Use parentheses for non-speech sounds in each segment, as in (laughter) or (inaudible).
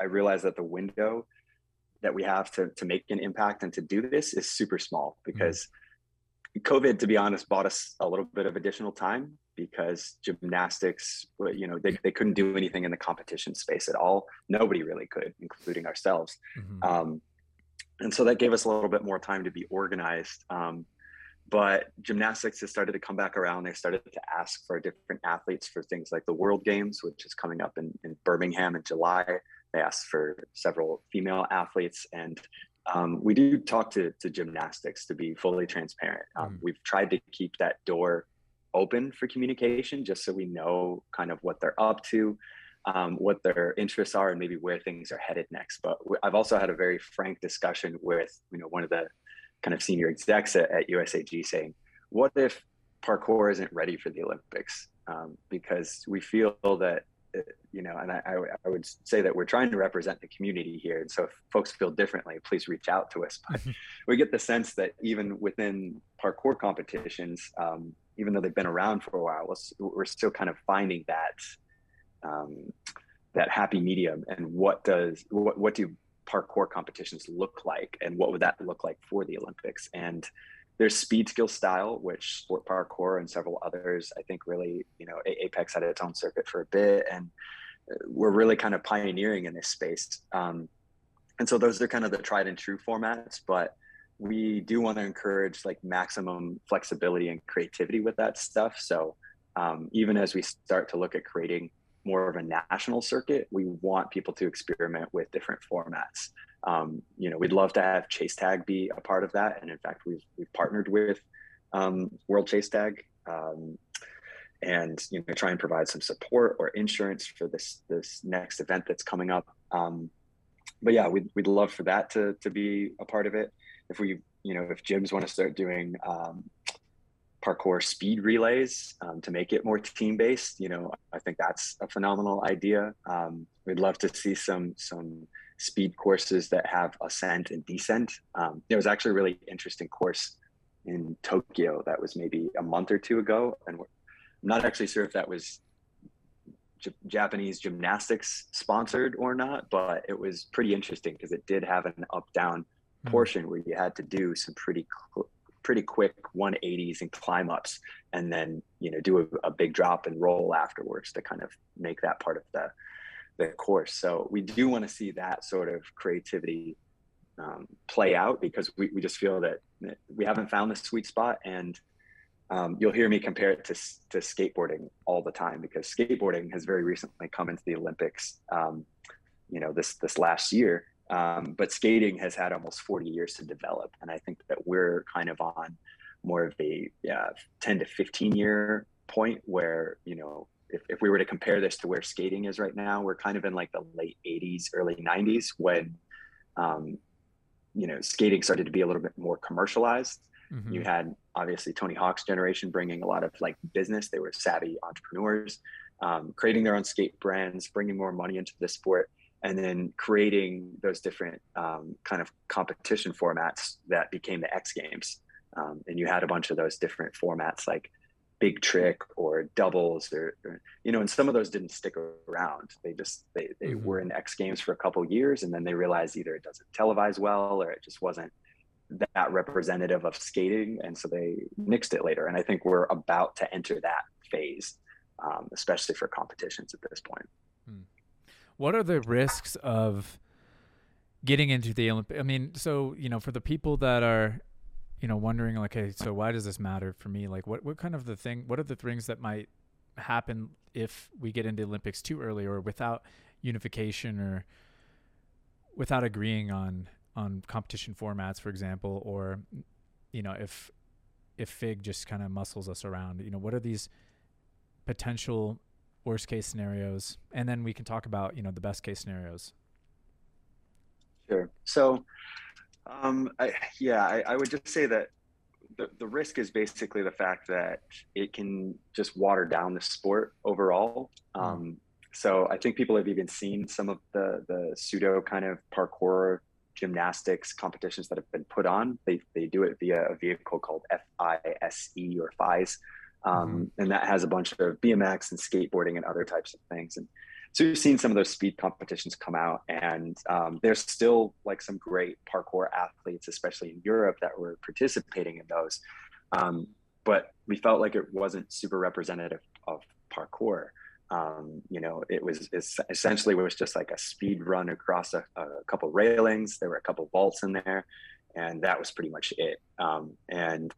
I realized that the window that we have to to make an impact and to do this is super small mm-hmm. because mm-hmm. COVID, to be honest, bought us a little bit of additional time because gymnastics, you know, they, they couldn't do anything in the competition space at all. Nobody really could, including ourselves. Mm-hmm. Um, and so that gave us a little bit more time to be organized. Um, but gymnastics has started to come back around. They started to ask for different athletes for things like the World Games, which is coming up in, in Birmingham in July. They asked for several female athletes, and um, we do talk to, to gymnastics to be fully transparent. Um, mm. We've tried to keep that door open for communication just so we know kind of what they're up to, um, what their interests are, and maybe where things are headed next. But I've also had a very frank discussion with you know one of the kind of senior execs at, at USAG saying, what if parkour isn't ready for the Olympics? Um, because we feel that you know, and I, I, would say that we're trying to represent the community here. And so if folks feel differently, please reach out to us. But we get the sense that even within parkour competitions, um, even though they've been around for a while, we're still kind of finding that um, that happy medium. And what does what what do parkour competitions look like, and what would that look like for the Olympics? And there's speed skill style, which sport parkour and several others, I think, really you know Apex had its own circuit for a bit, and uh, we're really kind of pioneering in this space. Um, and so those are kind of the tried and true formats, but we do want to encourage like maximum flexibility and creativity with that stuff. So um, even as we start to look at creating more of a national circuit, we want people to experiment with different formats. Um, you know, we'd love to have Chase Tag be a part of that, and in fact, we've we've partnered with um, World Chase Tag, um, and you know, try and provide some support or insurance for this this next event that's coming up. Um, but yeah, we'd we'd love for that to to be a part of it if we, you know, if gyms want to start doing um, parkour speed relays um, to make it more team based, you know, I think that's a phenomenal idea. Um, we'd love to see some some speed courses that have ascent and descent. Um, there was actually a really interesting course in Tokyo that was maybe a month or two ago, and I'm not actually sure if that was J- Japanese gymnastics sponsored or not, but it was pretty interesting because it did have an up down Hmm. portion where you had to do some pretty pretty quick 180s and climb ups and then you know do a, a, big drop and roll afterwards to kind of make that part of the the course so we do want to see that sort of creativity um, play out because we, we just feel that we haven't found the sweet spot and um, you'll hear me compare it to, to skateboarding all the time because skateboarding has very recently come into the olympics um, you know this this last year um, but skating has had almost 40 years to develop. And I think that we're kind of on more of a yeah, 10 to 15 year point where, you know, if, if we were to compare this to where skating is right now, we're kind of in like the late 80s, early 90s when, um, you know, skating started to be a little bit more commercialized. Mm-hmm. You had obviously Tony Hawk's generation bringing a lot of like business. They were savvy entrepreneurs, um, creating their own skate brands, bringing more money into the sport and then creating those different um, kind of competition formats that became the X Games. Um, and you had a bunch of those different formats like Big Trick or doubles, or, or, you know, and some of those didn't stick around. They just they they mm-hmm. were in X Games for a couple years, and then they realized either it doesn't televise well or it just wasn't that representative of skating, and so they nixed it later. And I think we're about to enter that phase, um, especially for competitions at this point. Mm. What are the risks of getting into the Olympic? I mean, so you know, for the people that are, you know, wondering like, so why does this matter for me? Like, what what kind of the thing? What are the things that might happen if we get into Olympics too early or without unification or without agreeing on on competition formats, for example, or you know, if if Fig just kind of muscles us around, you know, what are these potential worst case scenarios, and then we can talk about you know the best case scenarios. Sure. So, um, I, yeah, I, I would just say that the, the risk is basically the fact that it can just water down the sport overall. Hmm. Um, so I think people have even seen some of the the pseudo kind of parkour gymnastics competitions that have been put on. They they do it via a vehicle called FISE or FISE, um, mm-hmm. and that has a bunch of BMX and skateboarding and other types of things. And so we've seen some of those speed competitions come out, and um, there's still like some great parkour athletes, especially in Europe, that were participating in those. Um, but we felt like it wasn't super representative of parkour. Um, you know, it was essentially it was just like a speed run across a, a couple railings. There were a couple vaults in there, and that was pretty much it. Um, and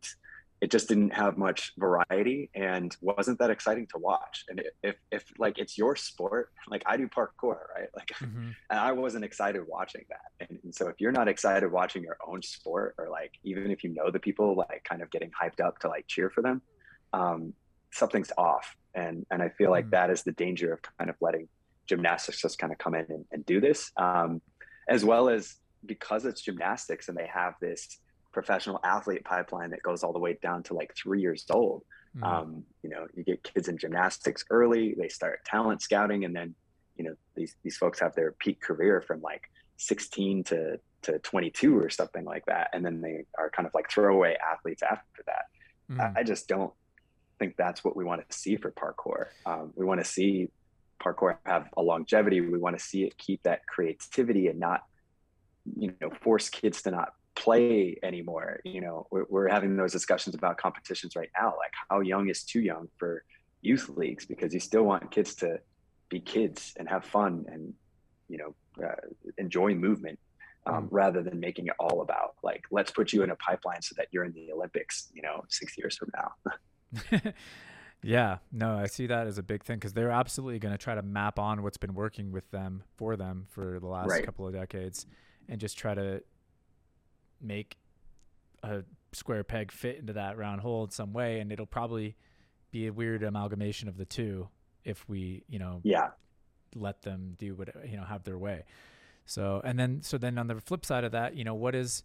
it just didn't have much variety and wasn't that exciting to watch. And if if like it's your sport, like I do parkour, right? (laughs) Like, mm-hmm. and I wasn't excited watching that. And, and so if you're not excited watching your own sport, or like even if you know the people, like kind of getting hyped up to like cheer for them, um, something's off. And and I feel mm-hmm. like that is the danger of kind of letting gymnastics just kind of come in and, and do this, um, as well as because it's gymnastics and they have this professional athlete pipeline that goes all the way down to like three years old. Mm-hmm. Um, you know, you get kids in gymnastics early, they start talent scouting, and then, you know, these these folks have their peak career from like 16 to to 22 or something like that, and then they are kind of like throwaway athletes after that. Mm-hmm. I, I, just don't think that's what we want to see for parkour. Um, we want to see parkour have a longevity. We want to see it keep that creativity and not, you know, force kids to not play anymore. You know, we're, we're, having those discussions about competitions right now. Like, how young is too young for youth leagues? Because you still want kids to be kids and have fun and, you know, uh, enjoy movement um, mm. rather than making it all about like, let's put you in a pipeline so that you're in the Olympics, you know, six years from now. (laughs) (laughs) yeah, no, I see that as a big thing because they're absolutely going to try to map on what's been working with them for them for the last right. couple of decades and just try to make a square peg fit into that round hole in some way and it'll probably be a weird amalgamation of the two if we you know yeah. let them do what you know have their way. So and then so then on the flip side of that you know what is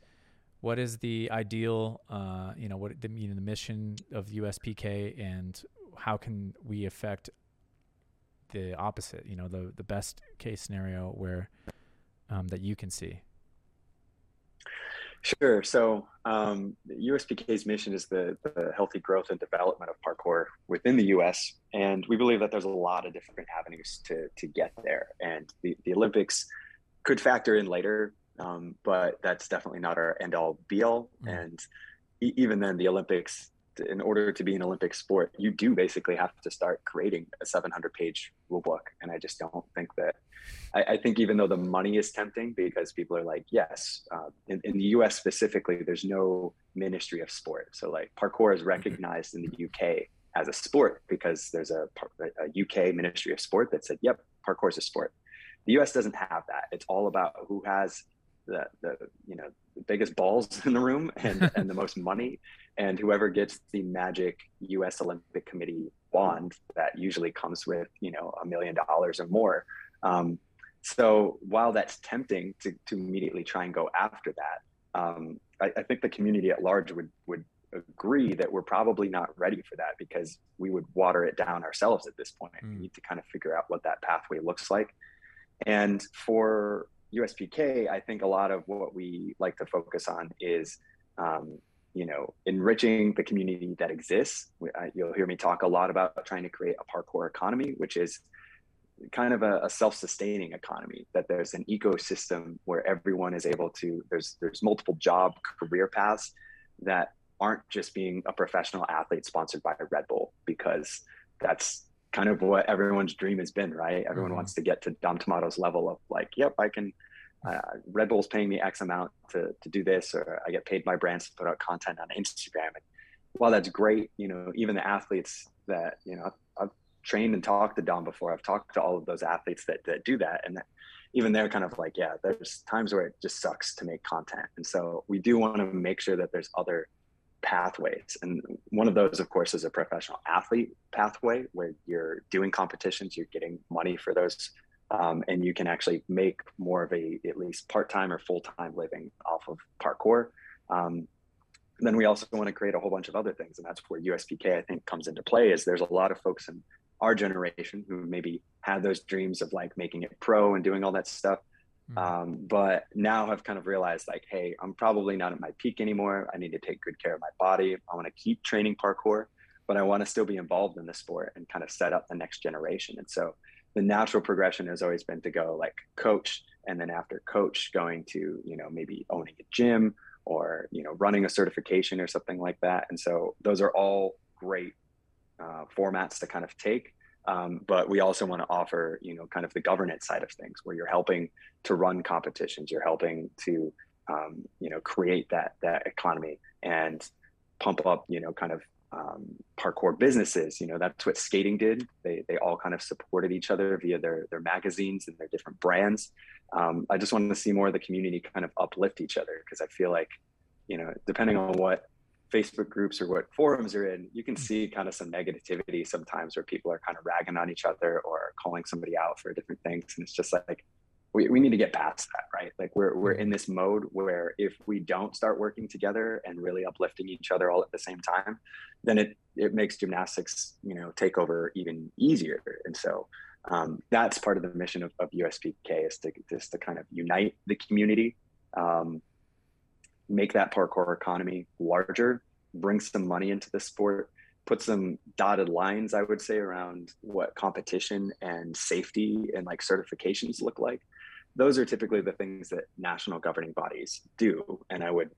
what is the ideal uh you know what the you know, the mission of USPK and how can we affect the opposite you know the the best case scenario where um, that you can see Sure. So um, USPK's mission is the, the healthy growth and development of parkour within the US. And we believe that there's a lot of different avenues to, to get there. And the, the Olympics could factor in later, um, but that's definitely not our end all be all. Mm. And e- even then, the Olympics in order to be an Olympic sport, you do basically have to start creating a 700 page rule book. And I just don't think that, I, I think even though the money is tempting because people are like, yes, uh, in, in, the US specifically, there's no ministry of sport. So like parkour is recognized in the UK as a sport because there's a, a UK ministry of sport that said, yep, parkour is a sport. The US doesn't have that. It's all about who has the, the you know the biggest balls (laughs) in the room and, and the most money and whoever gets the magic U.S. Olympic Committee bond that usually comes with you know a million dollars or more. Um, so while that's tempting to, to immediately try and go after that, um, I, I, think the community at large would would agree that we're probably not ready for that because we would water it down ourselves at this point. Mm. We need to kind of figure out what that pathway looks like. And for USPK, I think a lot of what we like to focus on is um, you know, enriching the community that exists. You'll hear me talk a lot about trying to create a parkour economy, which is kind of a, a, self-sustaining economy that there's an ecosystem where everyone is able to there's there's multiple job career paths that aren't just being a professional athlete sponsored by red bull because that's kind of what everyone's dream has been right everyone mm-hmm. wants to get to Dom Di Tomasso's level of like yep i can uh, Red Bull's paying me X amount to, to do this, or I get paid by brands to put out content on Instagram. And while that's great, you know, even the athletes that, you know, I've, I've trained and talked to Dom before, I've talked to all of those athletes that, that do that. And that, even they're kind of like, yeah, there's times where it just sucks to make content. And so we do want to make sure that there's other pathways. And one of those, of course, is a professional athlete pathway where you're doing competitions, you're getting money for those um, and you can actually make more of a at least part-time or full-time living off of parkour. Um, then we also want to create a whole bunch of other things and that's where uspk i think comes into play is there's a lot of folks in our generation who maybe had those dreams of like making it pro and doing all that stuff mm-hmm. um, but now have kind of realized like hey i'm probably not at my peak anymore. I need to take good care of my body. I want to keep training parkour but i want to still be involved in the sport and kind of set up the next generation. And so the natural progression has always been to go like coach and then after coach going to you know maybe owning a gym or you know running a certification or something like that. And so those are all great uh, formats to kind of take. Um, but we also want to offer you know kind of the governance side of things where you're helping to run competitions you're helping to um, you know create that that economy and pump up you know kind of um, parkour businesses you know that's what skating did. They they all kind of supported each other via their their magazines and their different brands. Um, i just want to see more of the community kind of uplift each other because i feel like you know depending on what facebook groups or what forums are in you can mm. see kind of some negativity sometimes where people are kind of ragging on each other or calling somebody out for different things. And it's just like we, we need to get past that, right? Like we're we're in this mode where if we don't start working together and really uplifting each other all at the same time, then it it makes gymnastics, you know, take over even easier. And so um, that's part of the mission of, of USPK is to just to kind of unite the community, um, make that parkour economy larger, bring some money into the sport, put some dotted lines, I would say, around what competition and safety and like certifications look like those are typically the things that national governing bodies do. And I would,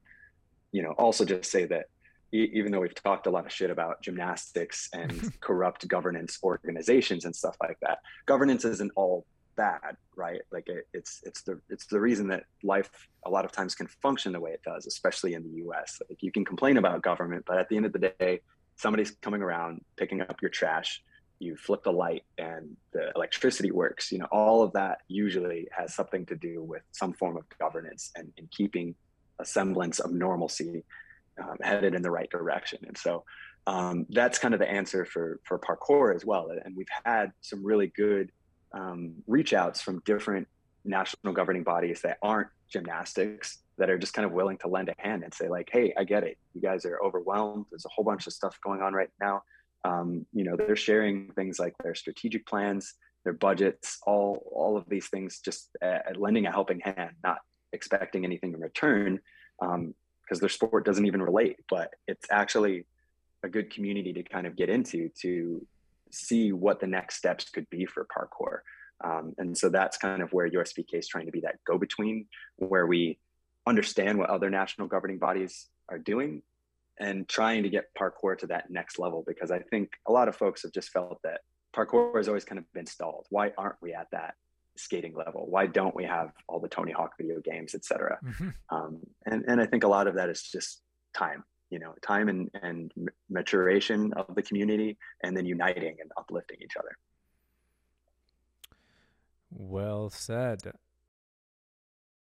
you know, also just say that e- even though we've talked a lot of shit about gymnastics and (laughs) corrupt governance organizations and stuff like that, governance isn't all bad, right? Like it, it's it's the it's the reason that life a lot of times can function the way it does, especially in the U.S. Like you can complain about government, but at the end of the day, somebody's coming around picking up your trash you flip the light and the electricity works you know all of that usually has something to do with some form of governance and, and keeping a semblance of normalcy um, headed in the right direction. And so um, that's kind of the answer for for parkour as well. And we've had some really good um, reach outs from different national governing bodies that aren't gymnastics that are just kind of willing to lend a hand and say like hey i get it. You guys are overwhelmed. There's a whole bunch of stuff going on right now um, you know they're sharing things like their strategic plans their budgets all all of these things just uh, lending a helping hand not expecting anything in return because um, their sport doesn't even relate but it's actually a good community to kind of get into to see what the next steps could be for parkour. Um, and so that's kind of where USPK is trying to be that go-between where we understand what other national governing bodies are doing and trying to get parkour to that next level because I think a lot of folks have just felt that parkour has always kind of been stalled. Why aren't we at that skating level? Why don't we have all the Tony Hawk video games, et cetera? Mm-hmm. Um, and, and I think a lot of that is just time, you know, time and, and maturation of the community and then uniting and uplifting each other. Well said.